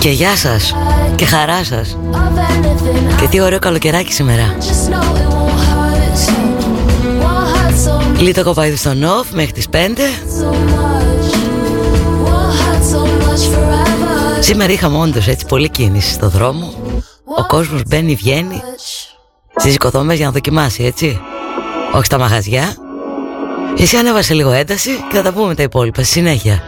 Και γεια σας. Και χαρά σας. Και τι ωραίο καλοκαιράκι σήμερα. Λίτο Κοπαίδη στο Νοφ μέχρι τις 5 Σήμερα είχαμε όντως έτσι πολύ κίνηση στο δρόμο. Ο κόσμος μπαίνει βγαίνει. Στις οικοδόμες για να δοκιμάσει έτσι. Όχι στα μαγαζιά. Εσύ ανέβασε λίγο ένταση και θα τα πούμε τα υπόλοιπα στη συνέχεια.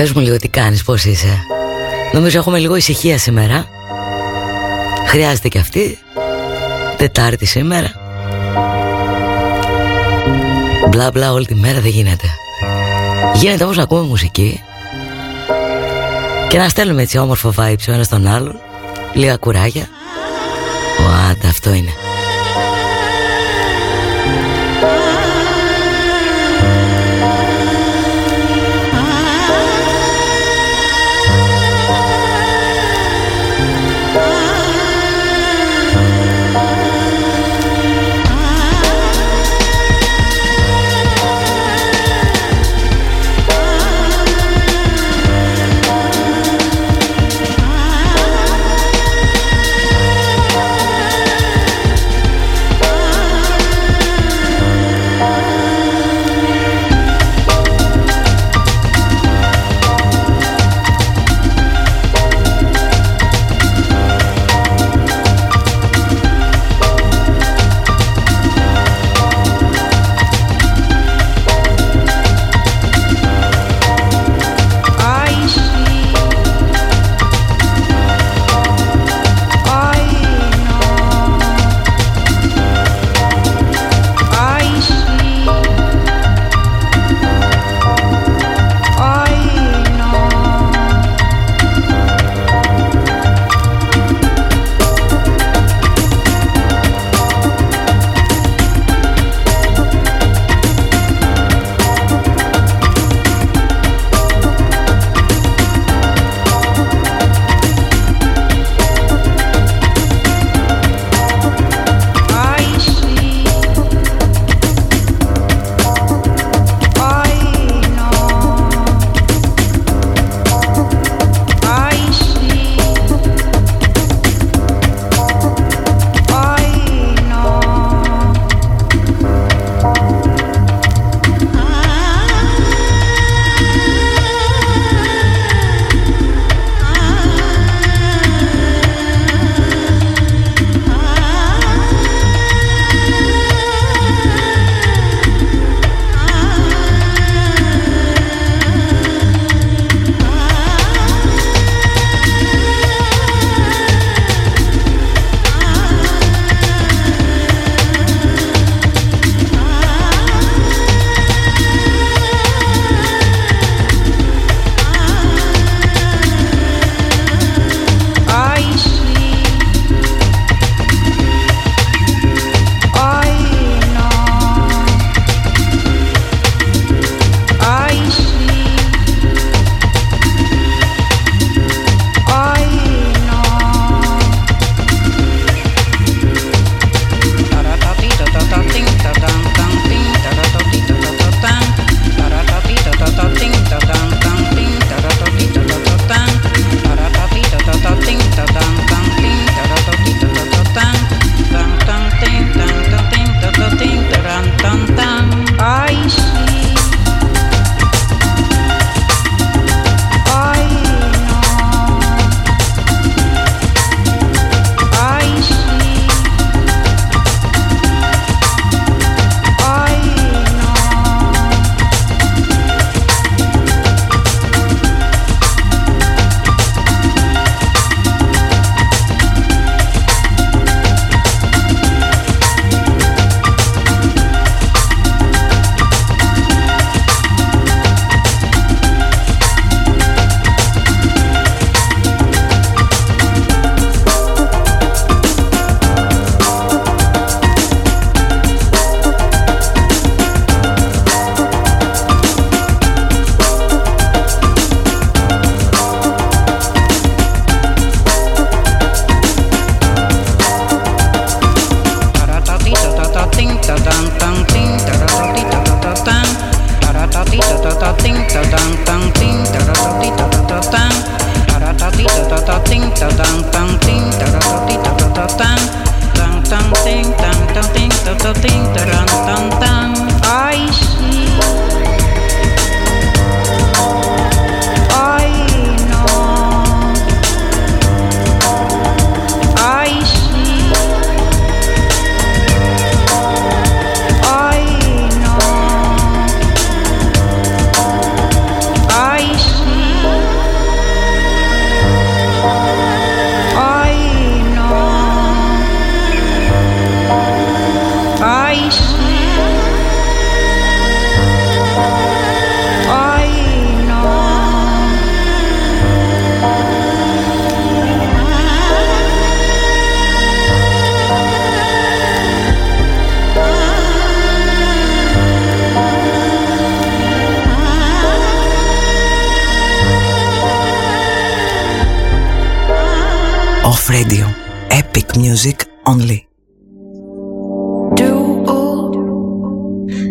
Πες μου λίγο τι κάνεις, πώς είσαι. Νομίζω έχουμε λίγο ησυχία σήμερα. Χρειάζεται και αυτή. Τετάρτη σήμερα. Μπλα μπλα όλη τη μέρα δεν γίνεται. Γίνεται όμως να ακούμε μουσική. Και να στέλνουμε έτσι όμορφο vibes ο ένας τον άλλον. Λίγα κουράγια. Ω, αυτό είναι music only. Do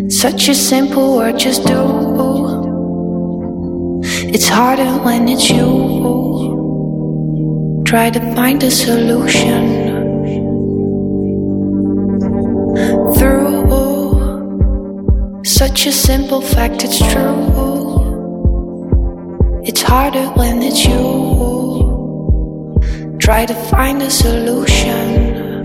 such a simple word, just do. It's harder when it's you. Try to find a solution. Through such a simple fact, it's true. It's harder when it's you. Try to find a solution.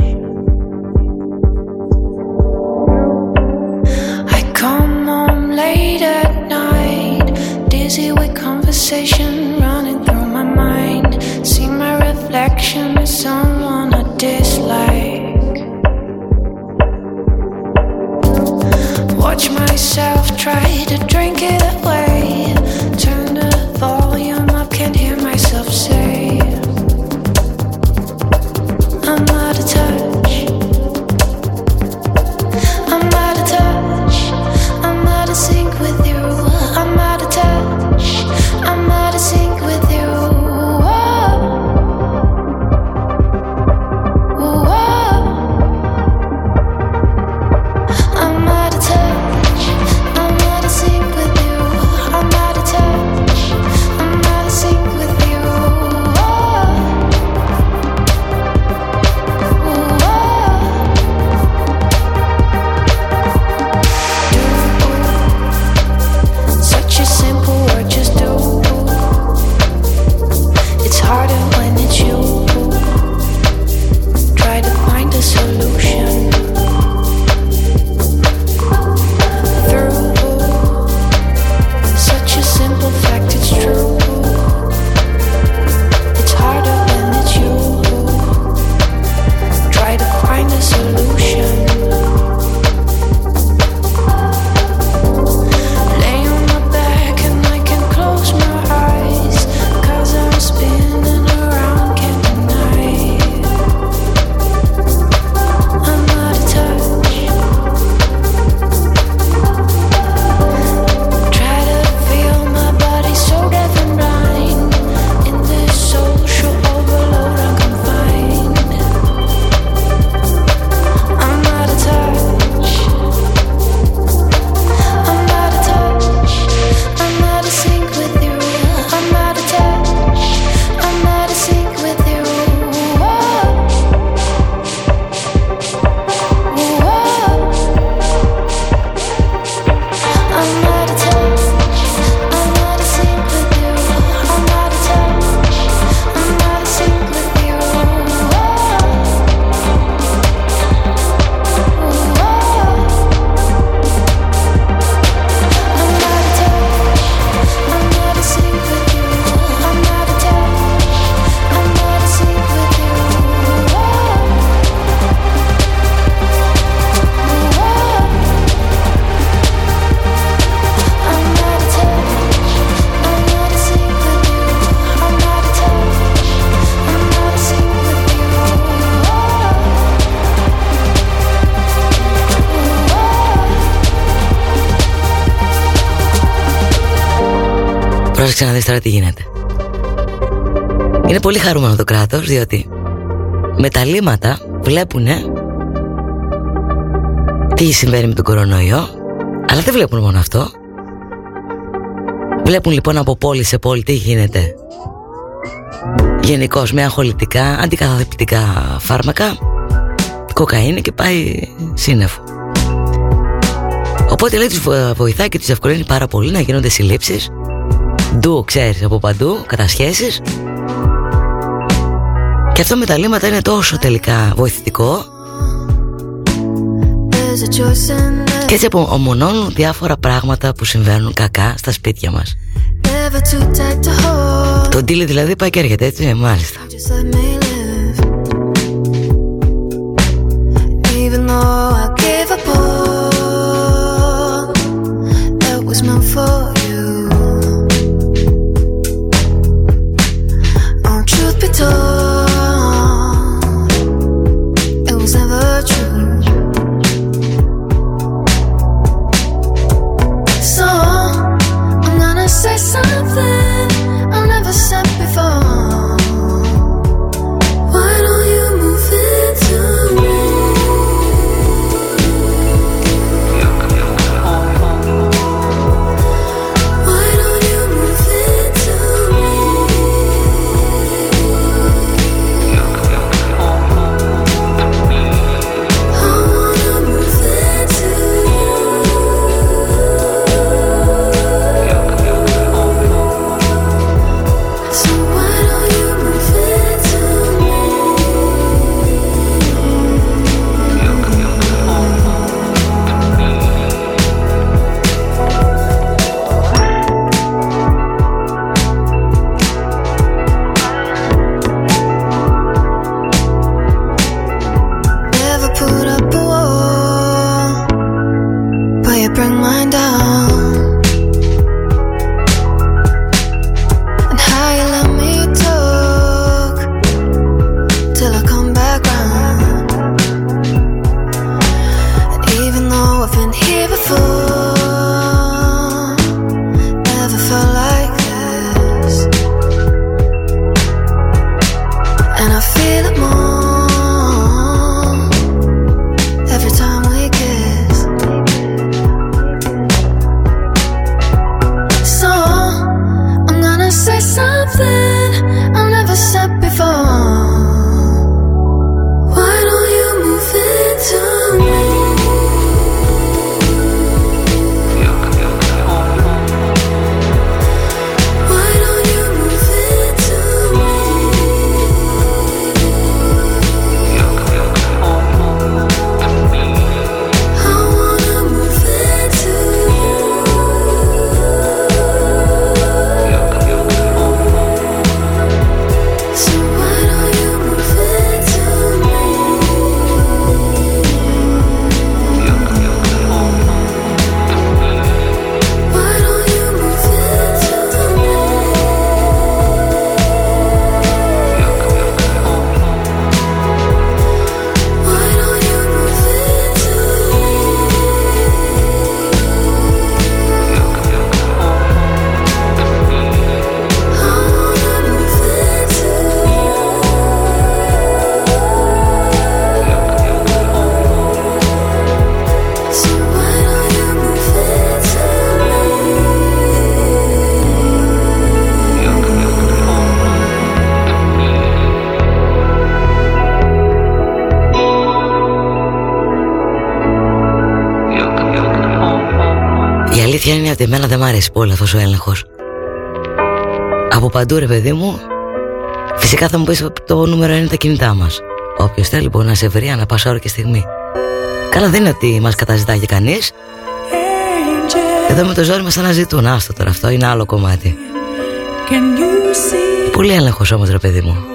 I come home late at night, dizzy with conversation Πρόσεξε να δεις τώρα τι γίνεται. Είναι πολύ χαρούμενο το κράτος διότι με τα λύματα βλέπουν τι συμβαίνει με τον κορονοϊό αλλά δεν βλέπουν μόνο αυτό. Βλέπουν λοιπόν από πόλη σε πόλη τι γίνεται Γενικώς με αγχολητικά, αντικαταθλιπτικά φάρμακα Κοκαίνη και πάει σύννεφο Οπότε λέει τους βοηθάει και τους ευκολύνει πάρα πολύ να γίνονται συλλήψεις Ντου ξέρεις από παντού, κατασχέσεις. Και αυτό με τα λύματα είναι τόσο τελικά βοηθητικό. Και έτσι απομονώνουν διάφορα πράγματα που συμβαίνουν κακά στα σπίτια μας. Το ντύλι δηλαδή πάει και έρχεται έτσι, μάλιστα ότι εμένα δεν μ' αρέσει πολύ αυτός ο έλεγχος. Από παντού ρε παιδί μου Φυσικά θα μου πεις το νούμερο είναι τα κινητά μας. Όποιος θέλει μπορεί να σε βρει ανά πάσα ώρα και στιγμή. Καλά δεν είναι ότι μας καταζητάει και κανείς. Εδώ με το ζόρι μας αναζητούν. Άστο τώρα αυτό είναι άλλο κομμάτι. Πολύ έλεγχος όμως ρε παιδί μου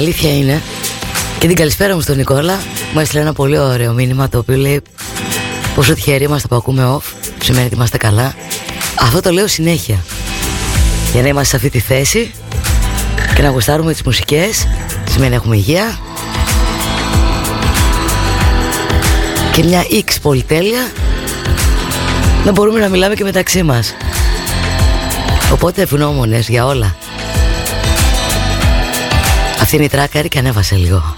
αλήθεια είναι. Και την καλησπέρα μου στον Νικόλα. Μου έστειλε ένα πολύ ωραίο μήνυμα Το οποίο λέει πόσο τυχεροί είμαστε που ακούμε off Σημαίνει ότι είμαστε καλά. Αυτό το λέω συνέχεια. Για να είμαστε σε αυτή τη θέση Και να γουστάρουμε τις μουσικές Σημαίνει έχουμε υγεία. Και μια X πολυτέλεια Να μπορούμε να μιλάμε και μεταξύ μας. Οπότε ευγνώμονες για όλα αυτή είναι η τράκαρη και ανέβασε λίγο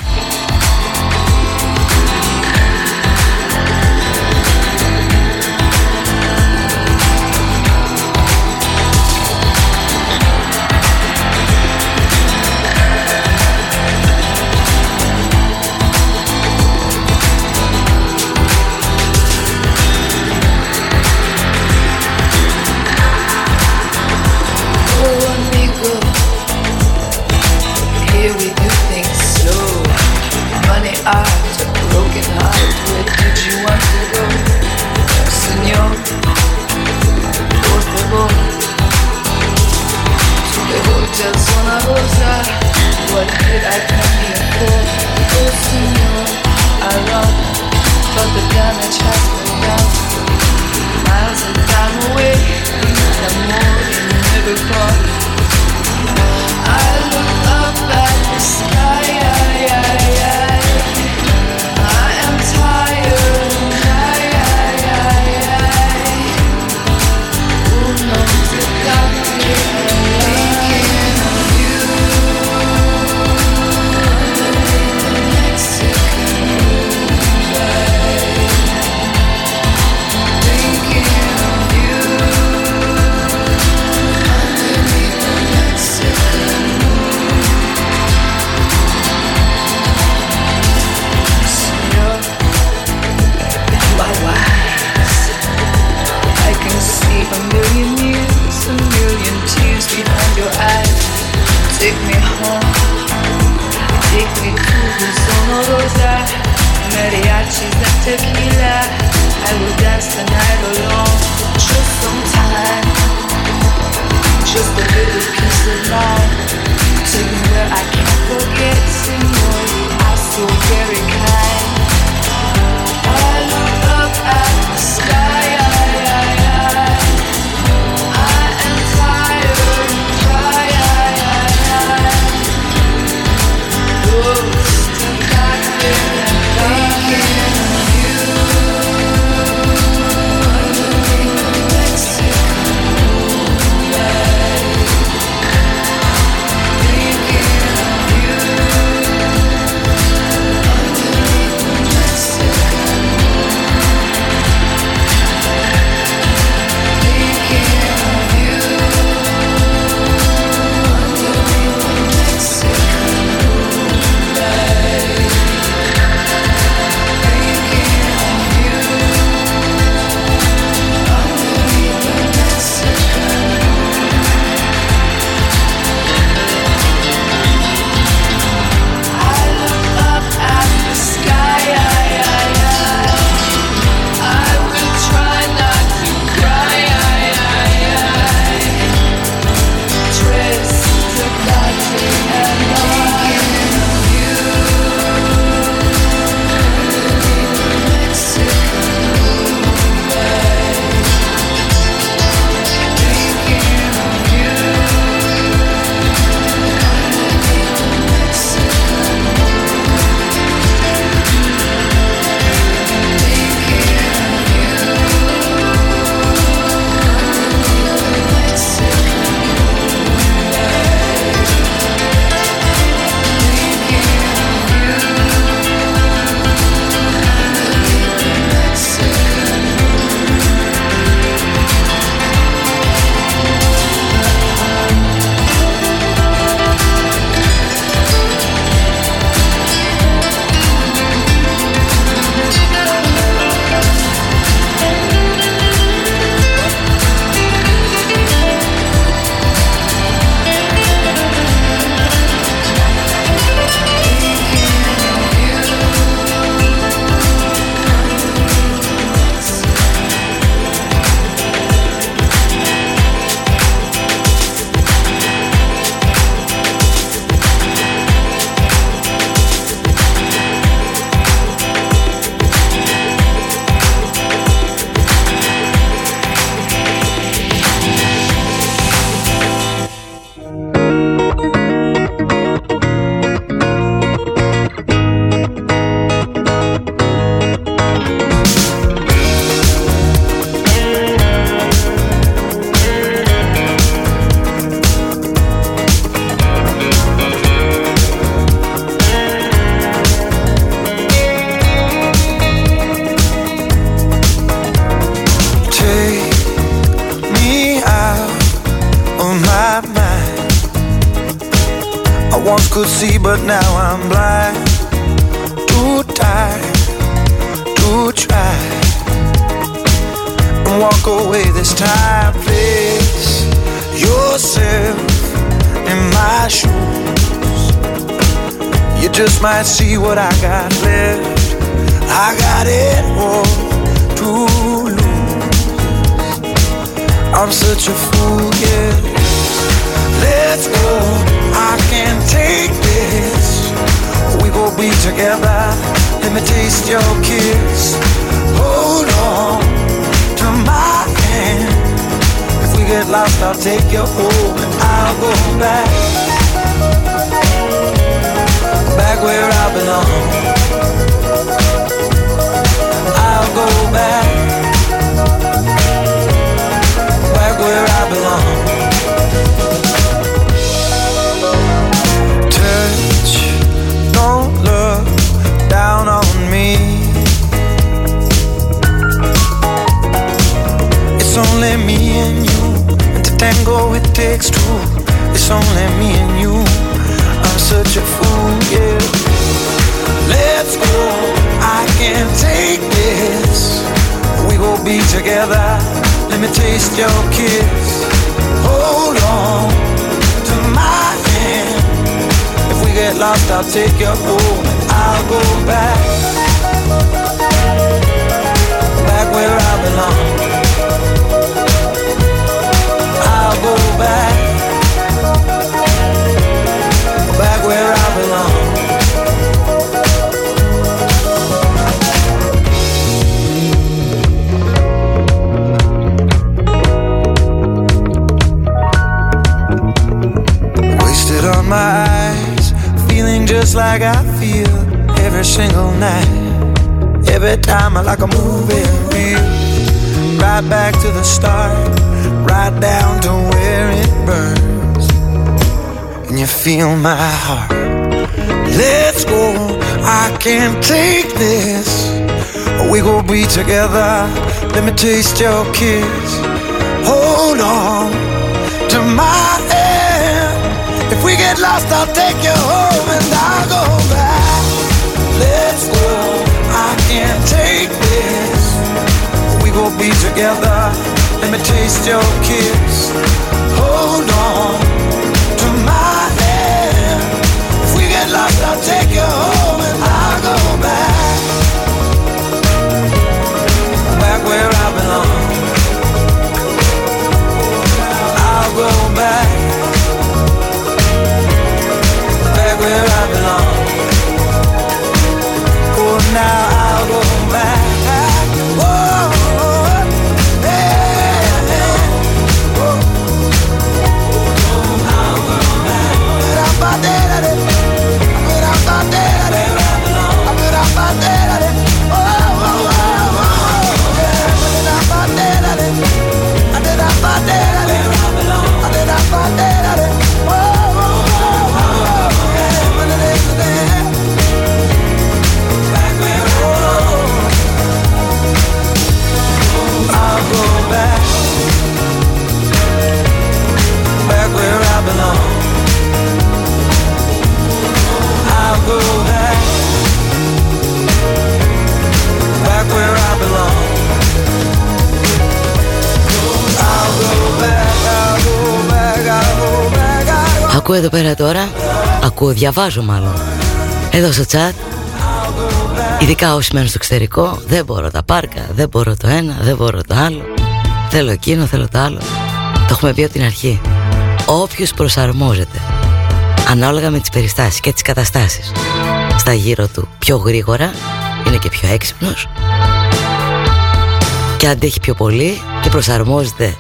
together. Let me taste your kiss. Hold on to my hand. If we get lost, I'll take your home and I'll go back. Back where I belong. Just like I feel every single night. Every time I like a movie reel. Right back to the start, right down to where it burns. And you feel my heart. Let's go, I can't take this. We gon' be together. Let me taste your kiss. Hold on get lost, I'll take you home and I'll go back. Let's go. I can't take this. We gon' be together. Let me taste your kiss. Ακούω εδώ πέρα τώρα. Ακούω, διαβάζω μάλλον. Εδώ στο chat. Ειδικά όσοι μένουν στο εξωτερικό Δεν μπορώ τα πάρκα, δεν μπορώ το ένα Δεν μπορώ το άλλο. Θέλω εκείνο, θέλω το άλλο. Το έχουμε πει από την αρχή. Όποιος προσαρμόζεται Ανάλογα με τις περιστάσεις και τις καταστάσεις Στα γύρω του πιο γρήγορα Είναι και πιο έξυπνος Και αντέχει πιο πολύ Και προσαρμόζεται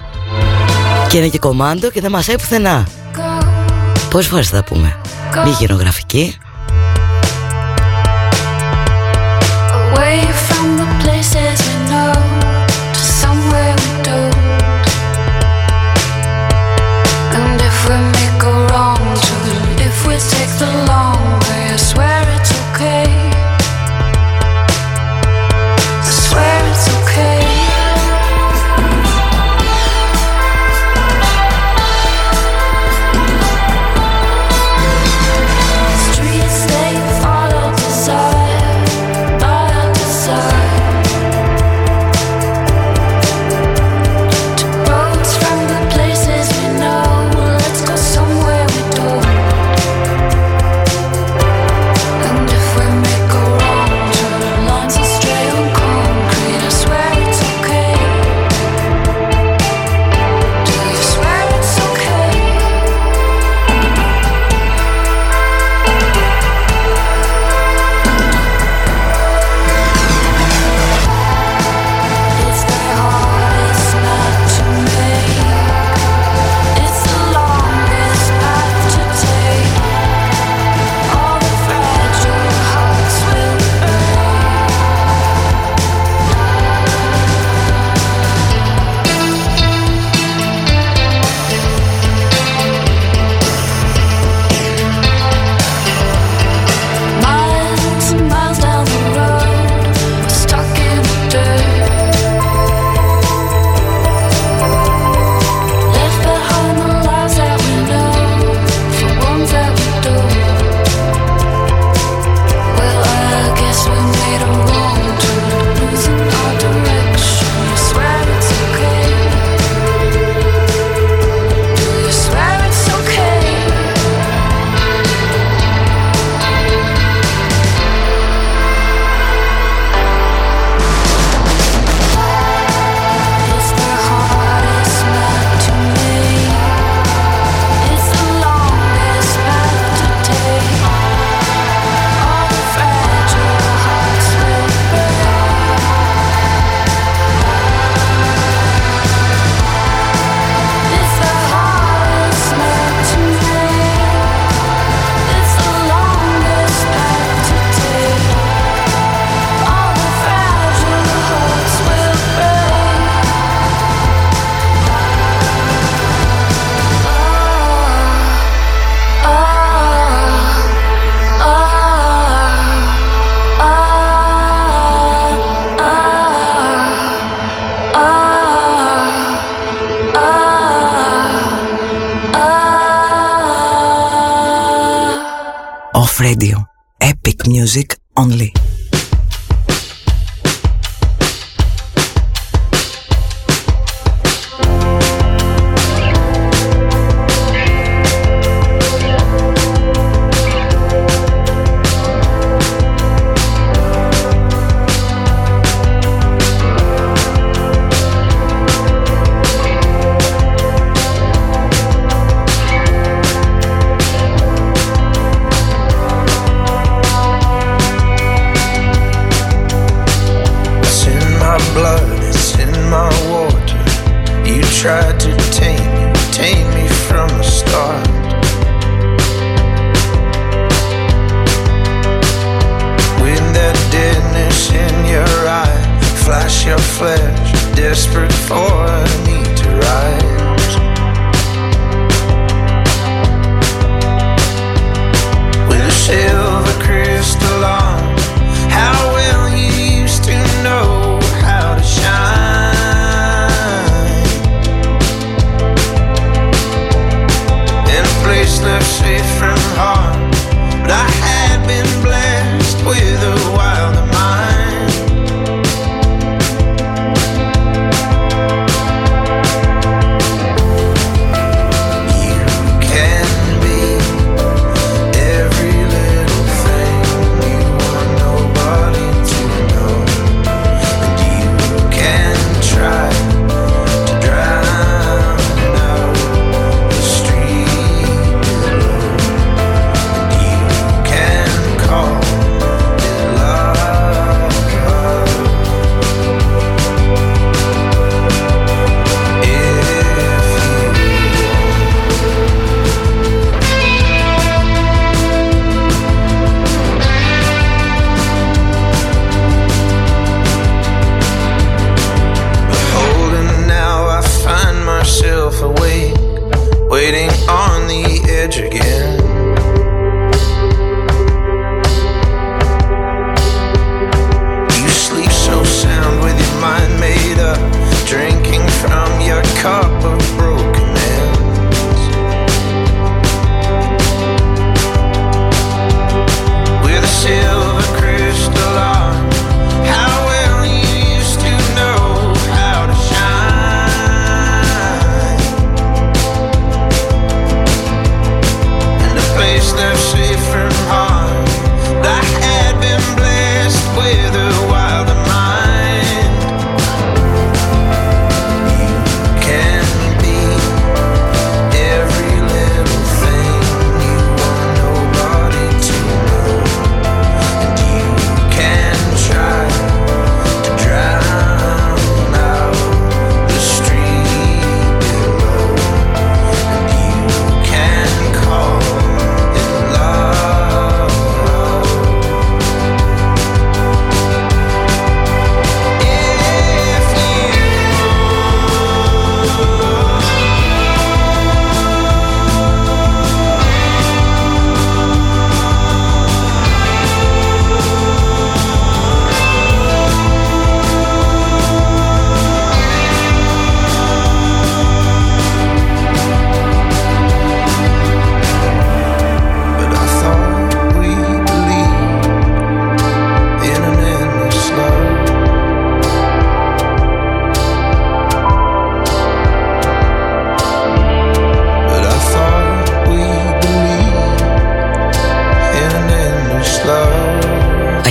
Και είναι και κομμάντο και δεν μασάει πουθενά Πόσες φορές θα τα πούμε; Μη γενογραφική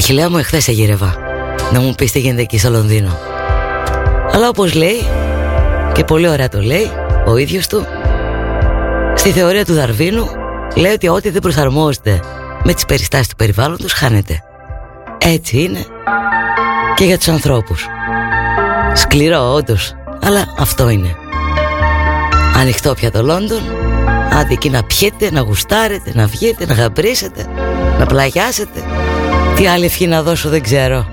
Αχιλέα μου εχθές εγύρευα Να μου πεις τι γίνεται εκεί στο Λονδίνο. Αλλά όπως λέει Και πολύ ωραία το λέει Ο ίδιος του Στη θεωρία του Δαρβίνου Λέει ότι ό,τι δεν προσαρμόζεται Με τις περιστάσεις του περιβάλλοντος χάνεται. Έτσι είναι Και για τους ανθρώπους. Σκληρό όντως Αλλά αυτό είναι. Ανοιχτό πια το Λόντον Άντε εκεί να πιέτε, να γουστάρετε, να βγείτε, να γαμπρίσετε, να πλαγιάσετε τι άλλη ευχή να δώσω δεν ξέρω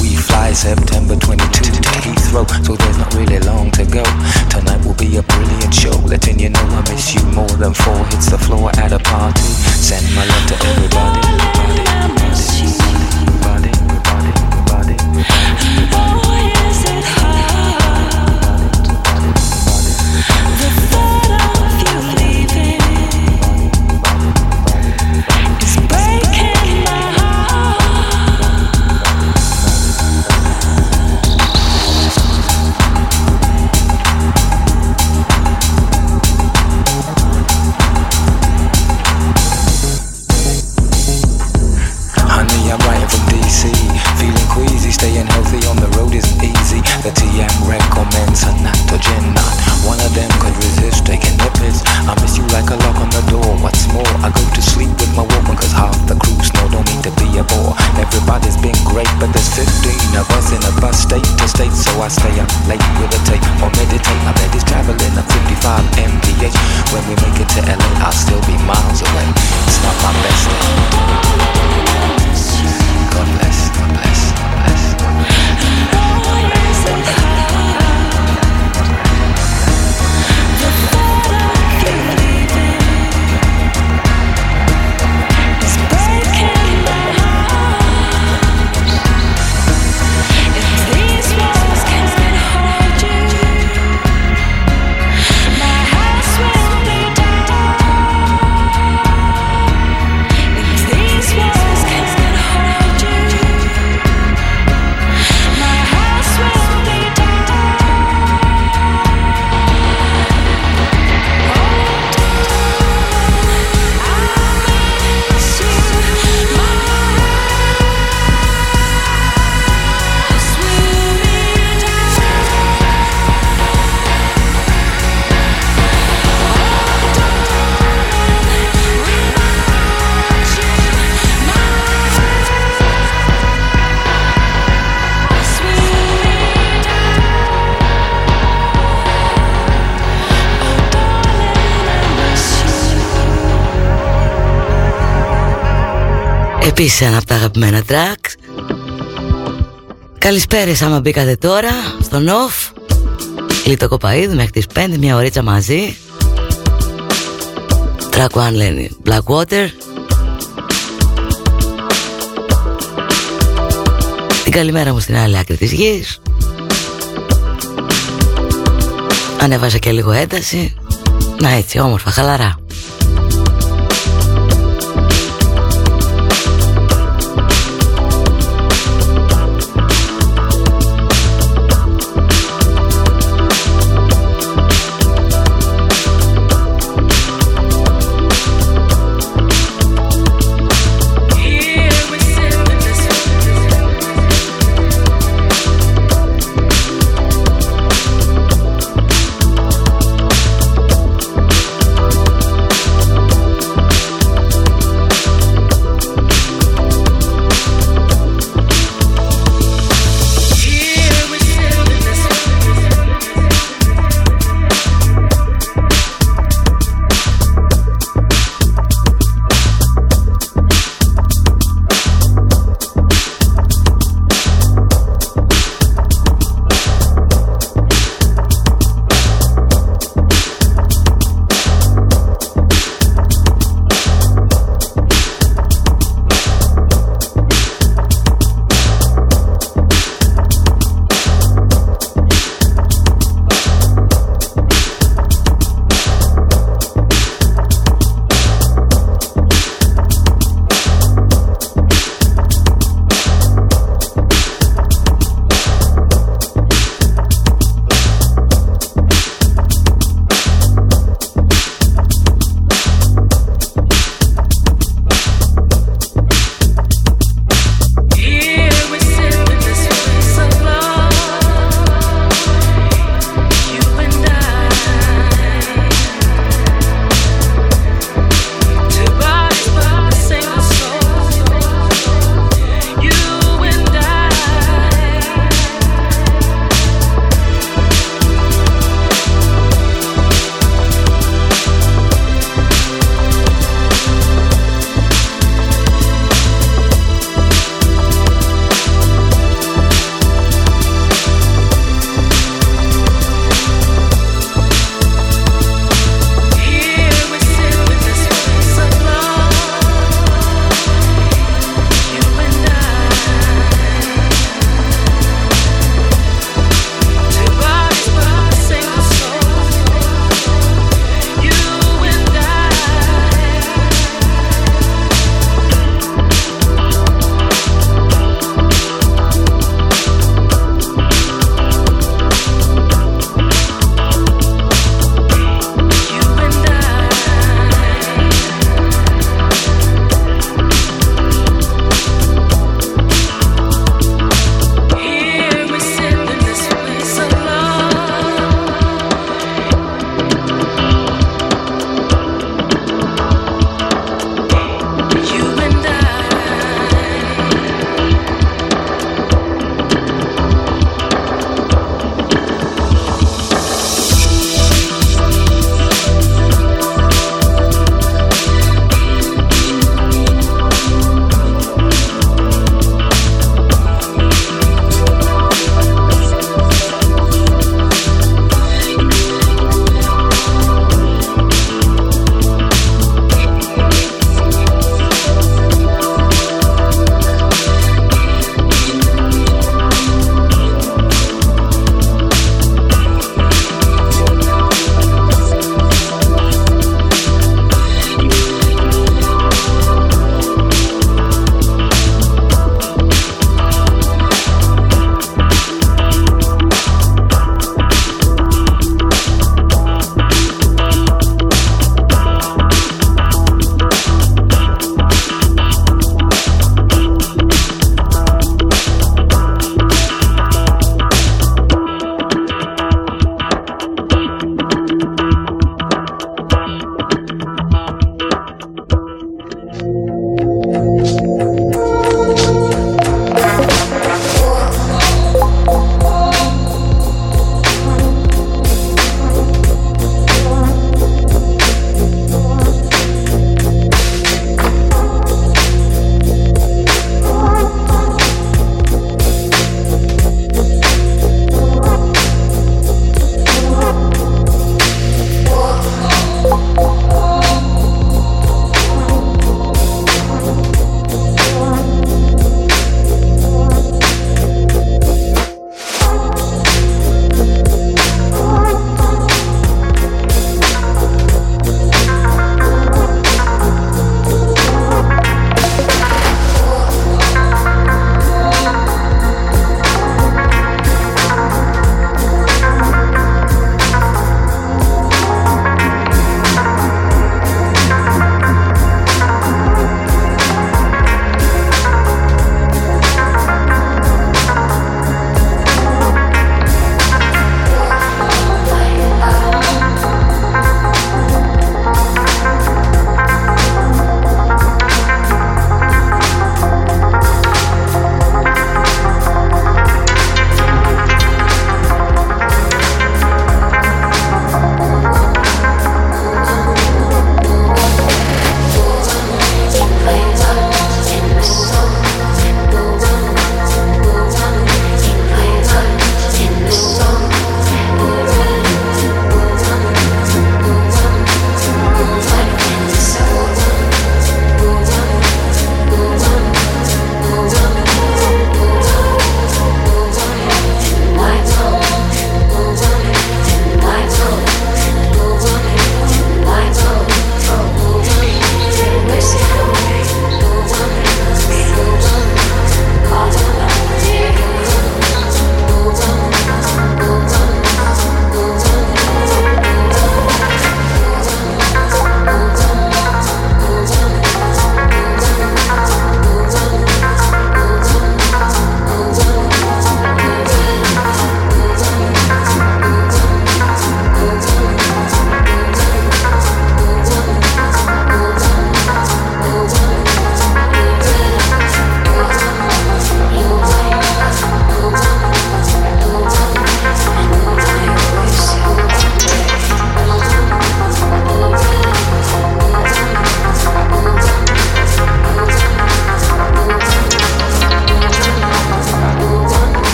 we fly September 22 to Heathrow, so there's not really long to go. Tonight will be a brilliant show, letting you know I miss you more than four hits the floor at a party. Send my love to everybody. everybody, everybody, everybody, everybody. Επίσης ένα από τα αγαπημένα track Καλησπέρες άμα μπήκατε τώρα στον off. Λίτο Κοπαίδου μέχρι τις 5 μια ωρίτσα μαζί. Track one λένε Blackwater. Την καλημέρα μου στην άλλη άκρη της γης. Ανέβασα και λίγο ένταση. Να έτσι όμορφα χαλαρά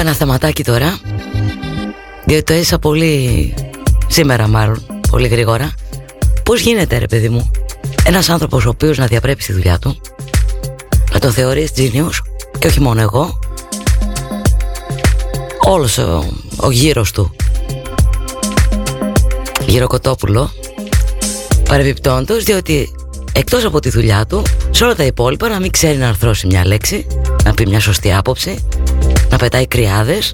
ένα θεματάκι τώρα. Διότι το έζησα πολύ Σήμερα μάλλον, πολύ γρήγορα. Πώς γίνεται ρε παιδί μου Ένας άνθρωπος ο οποίος να διαπρέπει στη δουλειά του Να τον θεωρείς genius Και όχι μόνο εγώ Όλος ο, ο γύρος του. Γυροκοτόπουλο Παρεμπιπτόντως διότι Εκτός από τη δουλειά του Σε όλα τα υπόλοιπα να μην ξέρει να αρθρώσει μια λέξη Να πει μια σωστή άποψη Να πετάει κρυάδες.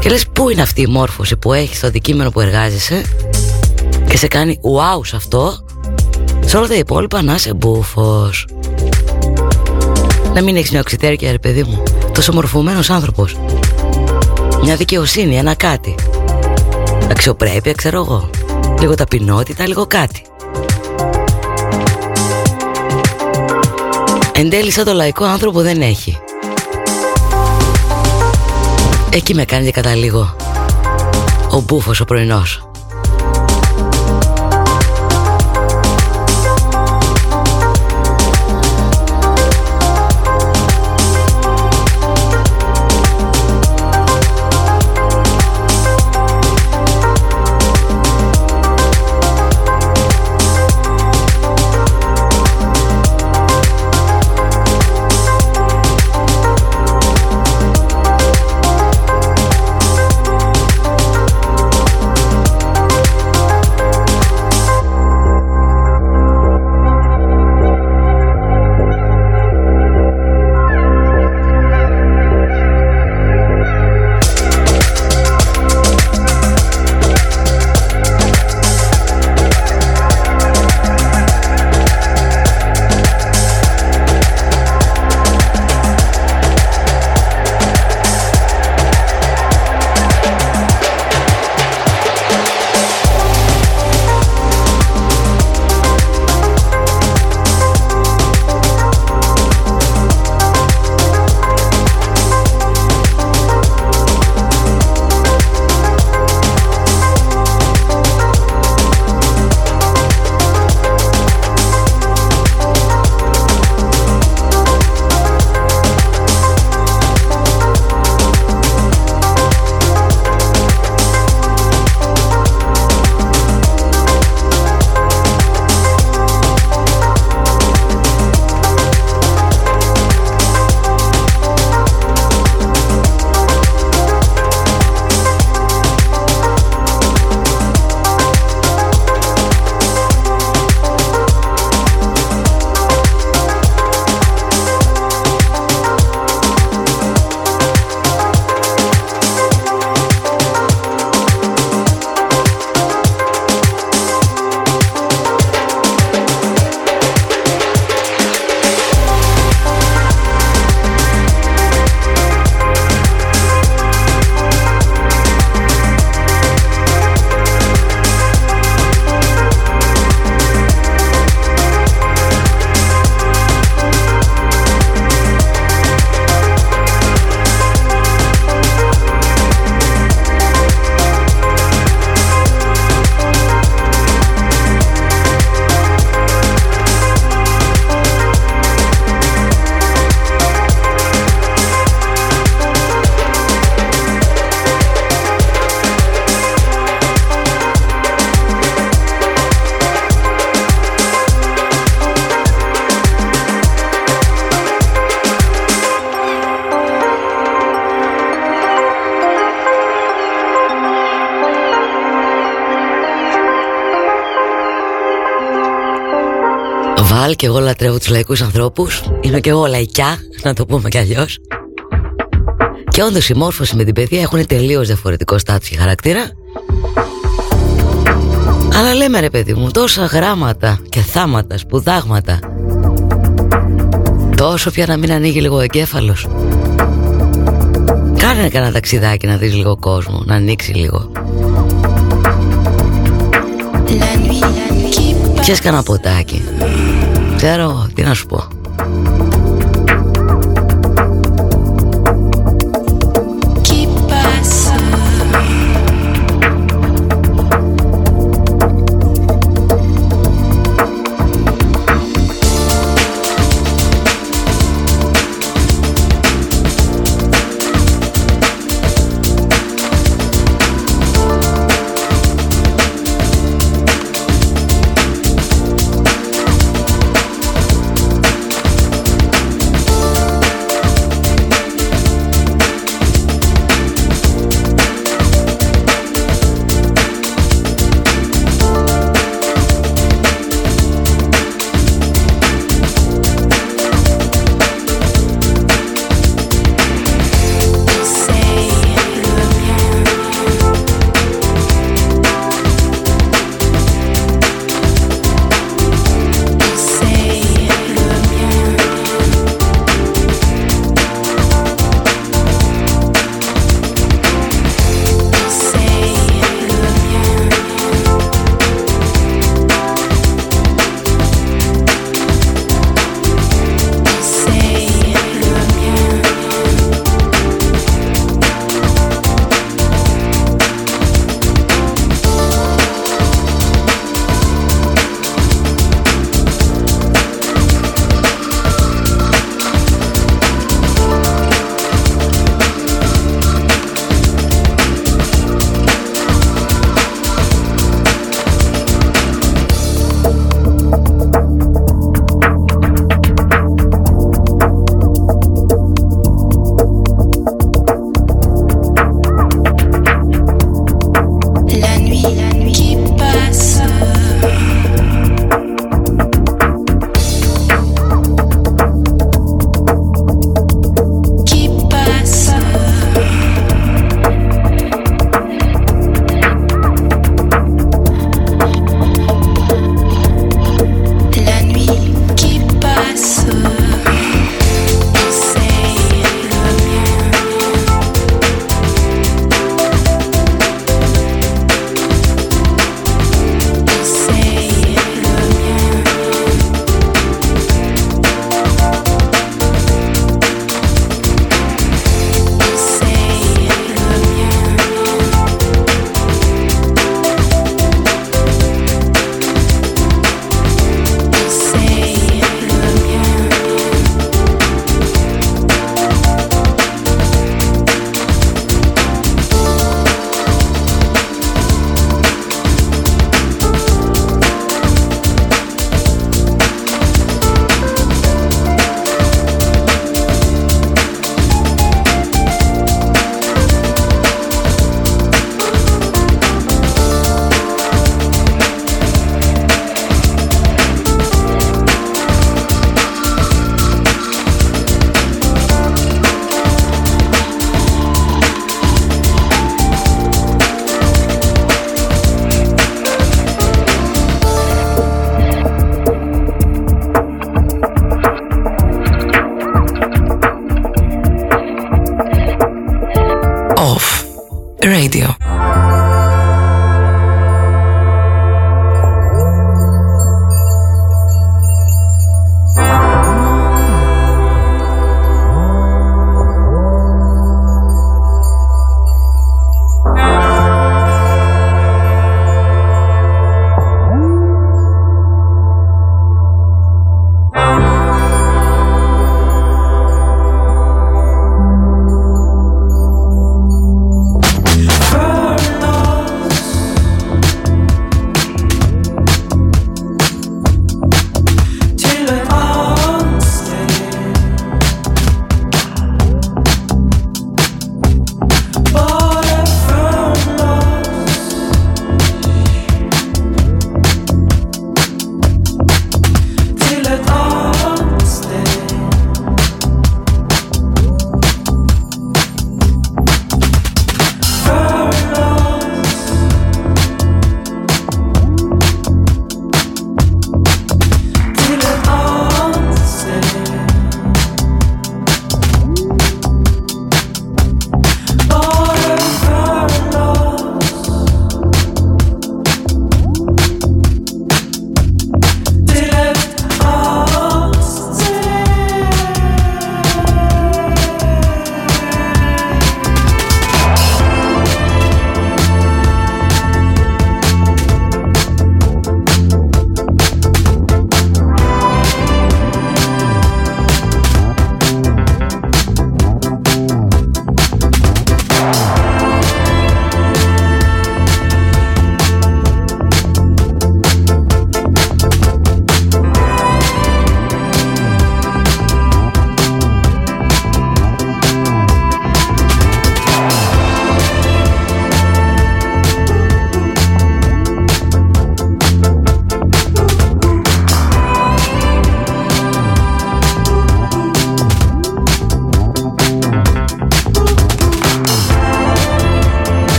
Και λες πού είναι αυτή η μόρφωση που έχει στο αντικείμενο που εργάζεσαι Και σε κάνει wow σε αυτό Σε όλα τα υπόλοιπα να είσαι μπούφος Να μην έχεις μια οξυτέρκεια ρε παιδί μου. Τόσο μορφωμένος άνθρωπος. Μια δικαιοσύνη, ένα κάτι. Αξιοπρέπεια ξέρω εγώ. Λίγο ταπεινότητα, λίγο κάτι. Εν τέλει σαν το λαϊκό άνθρωπο δεν έχει Εκεί με κάνει και καταλήγω Ο μπούφος ο πρωινός και εγώ λατρεύω τους λαϊκούς ανθρώπους. Είμαι και εγώ λαϊκιά, να το πούμε κι αλλιώς. Και όντως η μόρφωση με την παιδεία έχουν τελείως διαφορετικό στάτους και χαρακτήρα. Αλλά λέμε ρε παιδί μου, τόσα γράμματα και θάματα, σπουδάγματα Τόσο πια να μην ανοίγει λίγο ο εγκέφαλος. Κάνε κανένα ταξιδάκι να δεις λίγο κόσμο, να ανοίξει λίγο. Πιες κανένα ποτάκι ξέρω τι να σου πω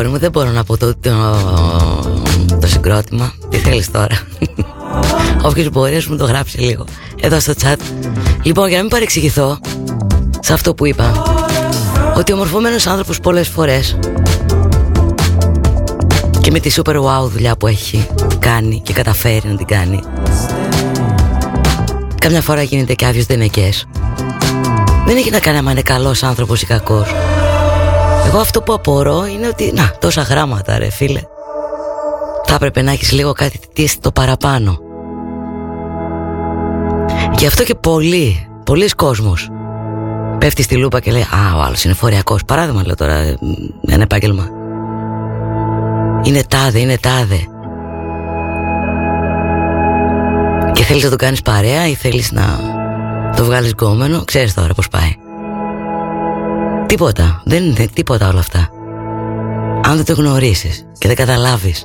αγόρι μου δεν μπορώ να πω το, το, το συγκρότημα. Τι θέλεις τώρα; Όποιος μπορεί να μου το γράψει λίγο. Εδώ στο chat. Λοιπόν για να μην παρεξηγηθώ Σε αυτό που είπα Ότι ο μορφωμένος άνθρωπος πολλές φορές Και με τη super wow δουλειά που έχει κάνει Και καταφέρει να την κάνει Καμιά φορά γίνεται και άδειος δενεκές Δεν έχει να κάνει άμα είναι καλός άνθρωπος ή κακός εγώ αυτό που απορώ είναι ότι, να, τόσα γράμματα ρε φίλε. Θα έπρεπε να έχεις λίγο κάτι τι το παραπάνω. Γι' αυτό και πολλοί, πολλοί κόσμος πέφτει στη λούπα και λέει «Α, ο άλλος είναι φοριακός». Παράδειγμα λέω τώρα, ένα επάγγελμα. Είναι τάδε, είναι τάδε. Και θέλεις να το κάνεις παρέα ή θέλεις να το βγάλεις γκόμενο, ξέρεις τώρα πώς πάει. Τίποτα, δεν είναι τίποτα όλα αυτά. Αν δεν το γνωρίσεις και δεν καταλάβεις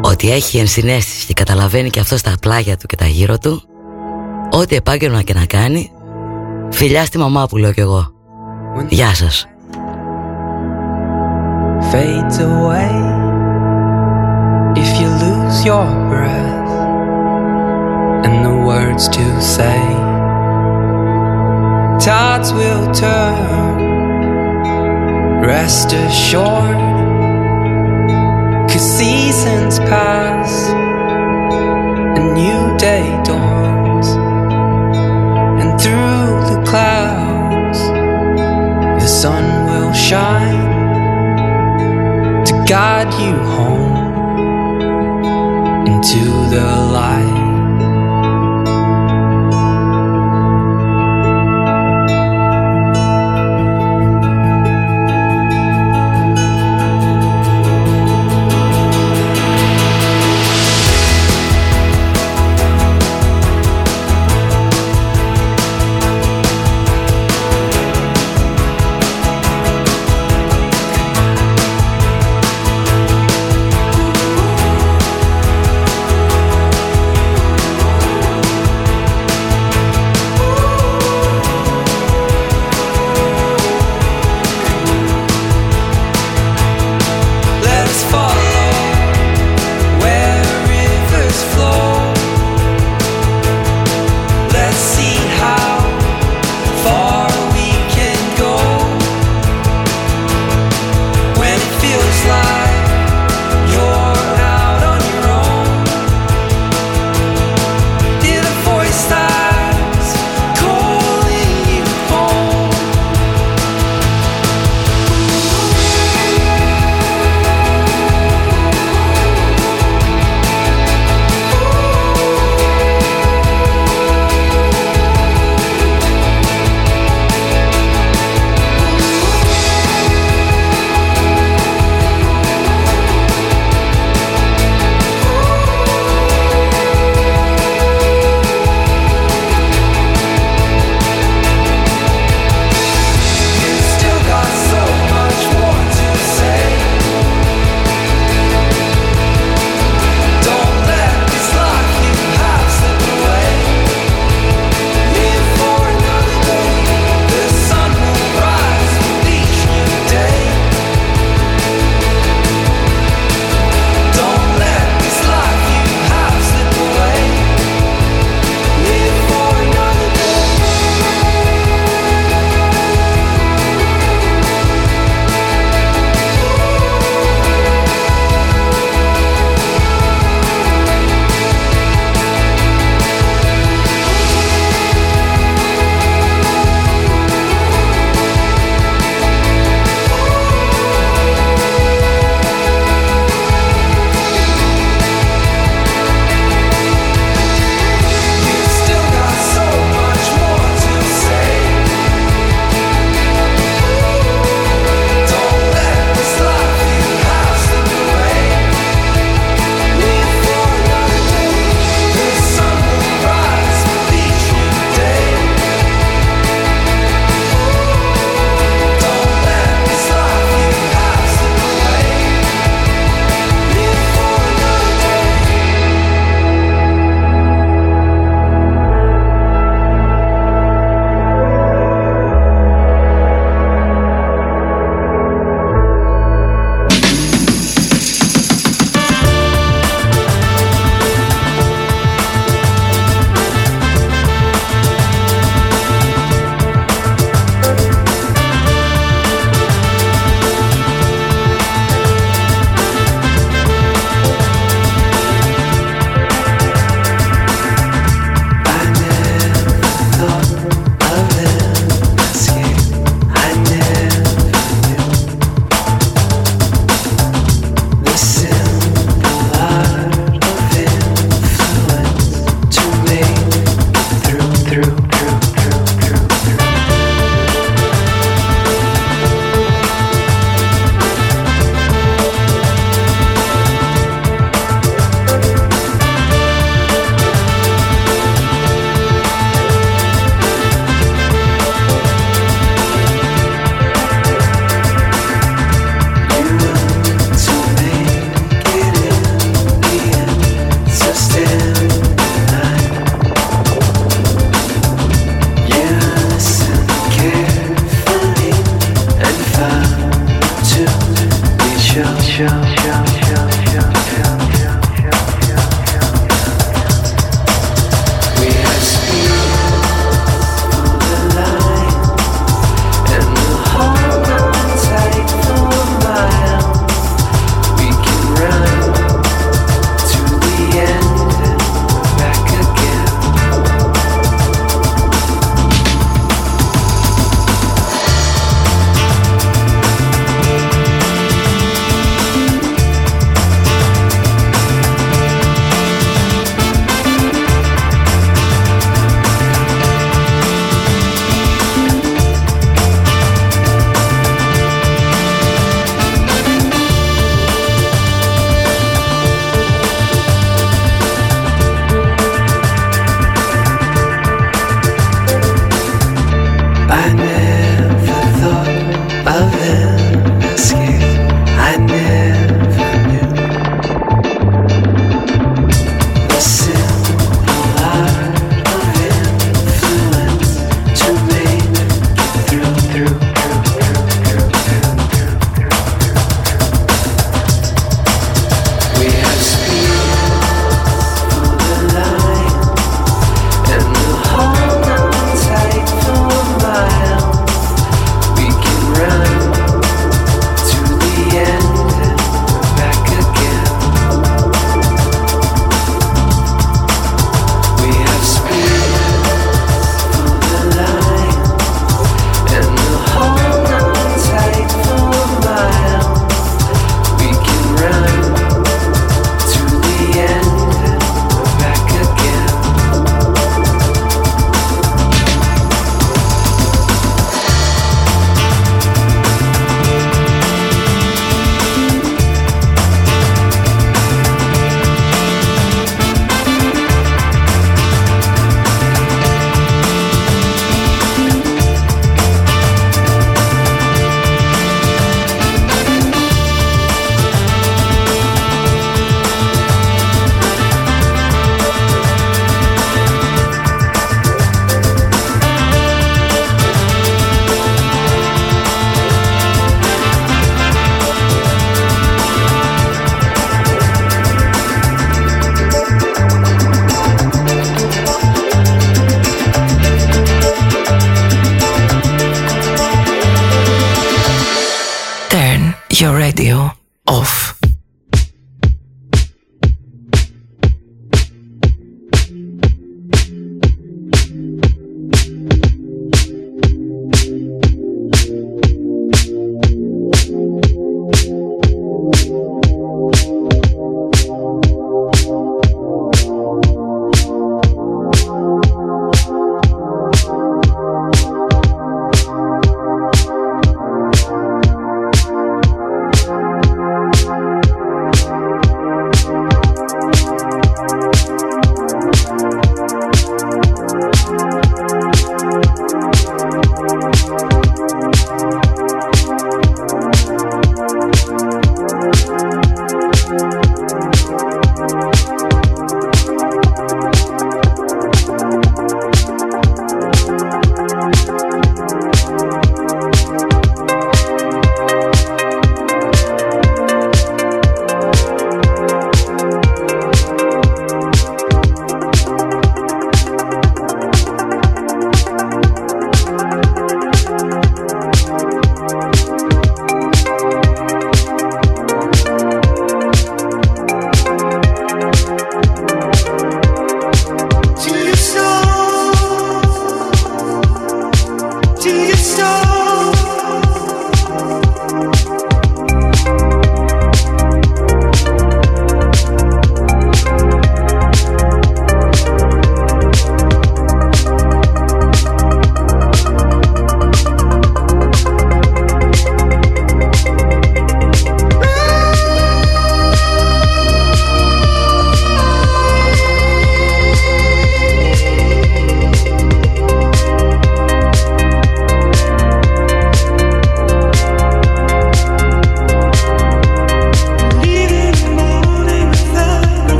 Ότι έχει ενσυναίσθηση και καταλαβαίνει και αυτό στα πλάγια του και τα γύρω του Ό,τι επάγγελμα και να κάνει Φιλιά στη μαμά που λέω κι εγώ. Γεια σας. Fades away. If you lose your breath And the words to say tides will turn. Rest assured, cause seasons pass, a new day dawns, and through the clouds, the sun will shine to guide you home into the light.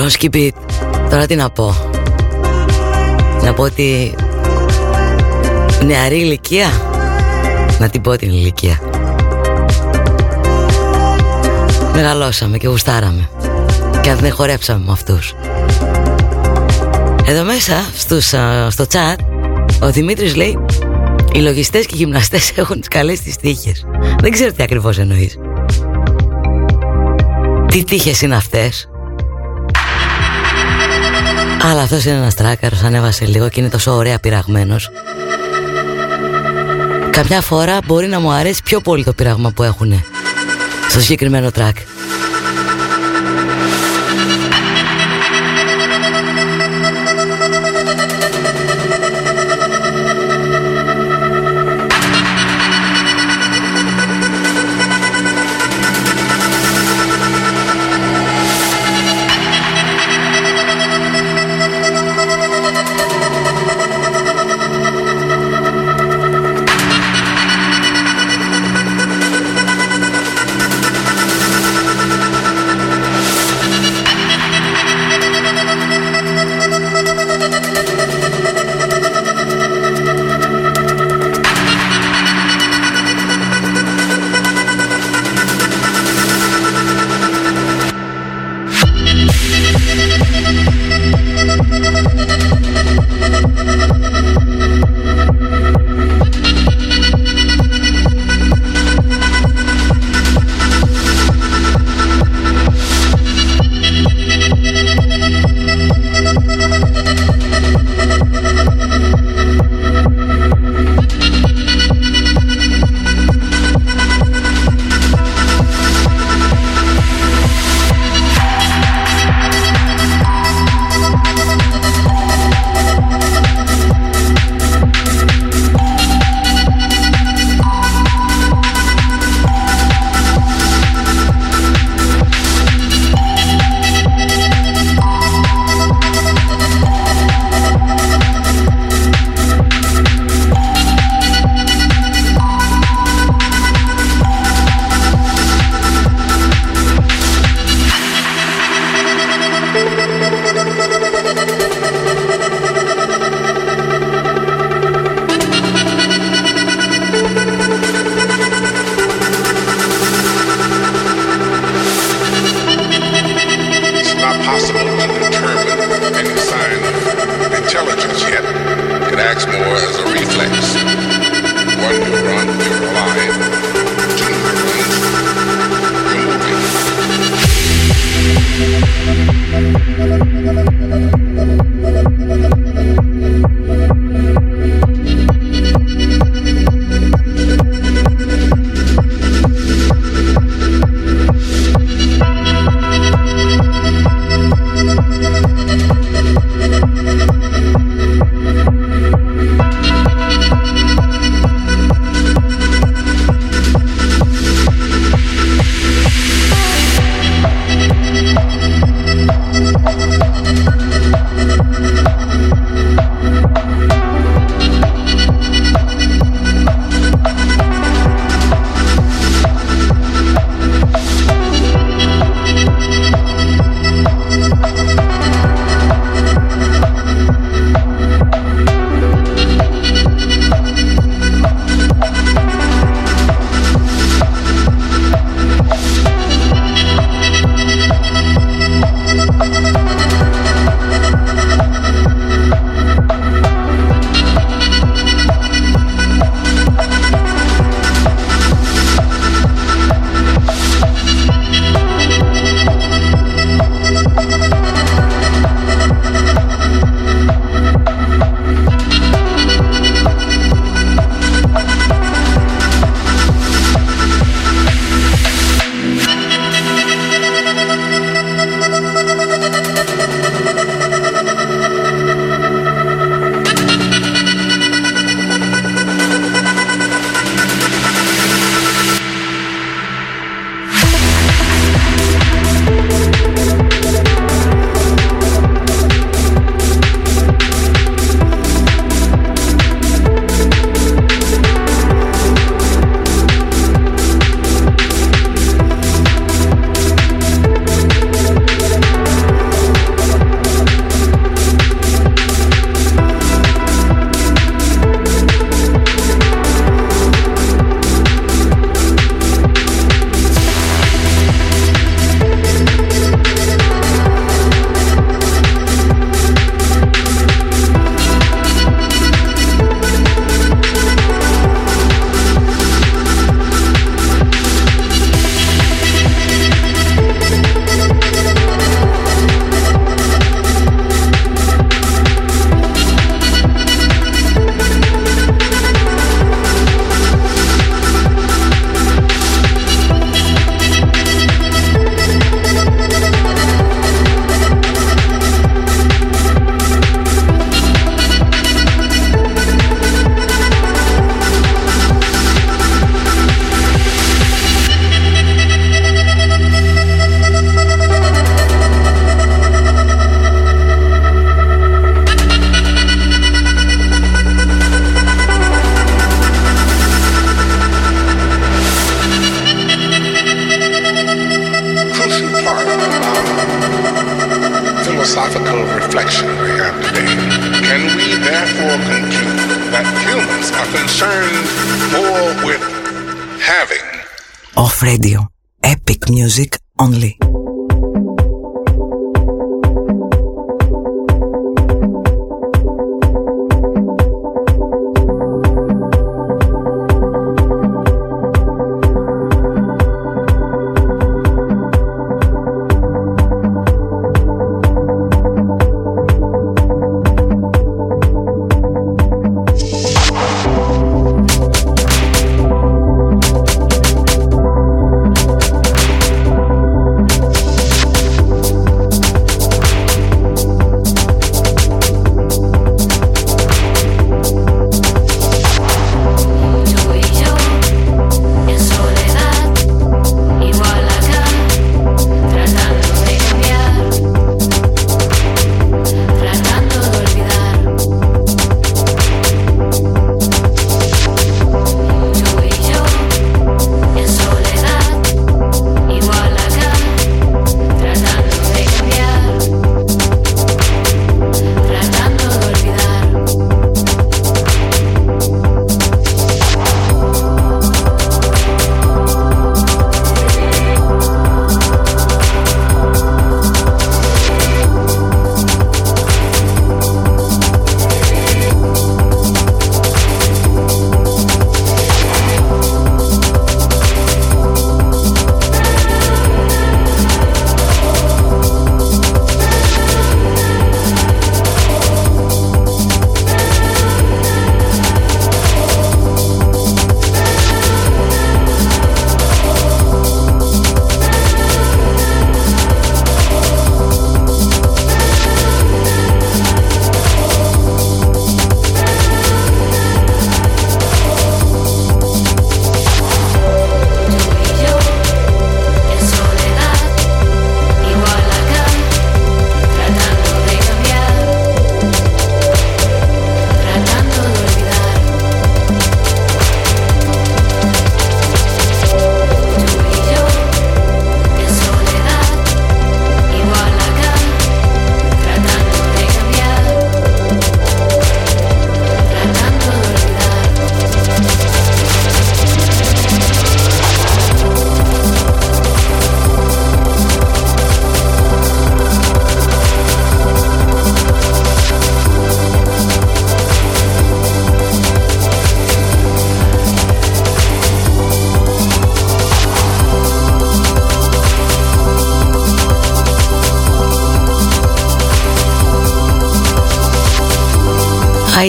Μπρόσκι Beat. Τώρα τι να πω. Να πω ότι νεαρή ηλικία. Να την πω την ηλικία. Μεγαλώσαμε και γουστάραμε. Και αν δεν χορέψαμε με αυτούς. Εδώ μέσα στους, στο chat ο Δημήτρης λέει οι λογιστές και οι γυμναστές έχουν τις καλές τις τύχες. Δεν ξέρω τι ακριβώς εννοείς. Τι τύχες είναι αυτές; Αλλά αυτός είναι ένας τράκαρος, ανέβασε λίγο και είναι τόσο ωραία πειραγμένος. Καμιά φορά μπορεί να μου αρέσει πιο πολύ το πειράγμα που έχουνε στο συγκεκριμένο τρακ.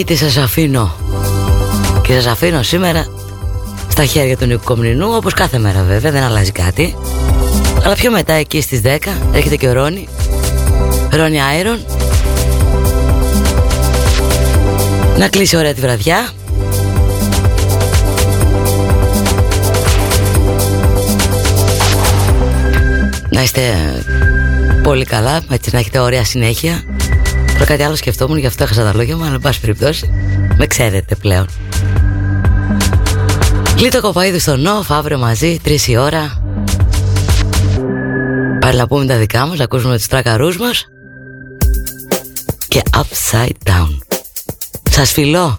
Χαίτη σας αφήνω. Και σας αφήνω σήμερα Στα χέρια του Νίκου Κομνηνού Όπως κάθε μέρα βέβαια δεν αλλάζει κάτι. Αλλά πιο μετά εκεί στις 10 Έρχεται και ο Ρόνι. Ρόνι Άιρον. Να κλείσει ωραία τη βραδιά. Να είστε πολύ καλά Έτσι να έχετε ωραία συνέχεια Τώρα κάτι άλλο σκεφτόμουν, γι' αυτό έχασα τα λόγια μου, αλλά εν πάση περιπτώσει, με ξέρετε πλέον. Λίτο κοπαίδου στο Νοφ, αύριο μαζί, 3 η ώρα. Πάλι να πούμε τα δικά μας, να ακούσουμε τους τρακαρούς μας. Και upside down. Σας φιλώ.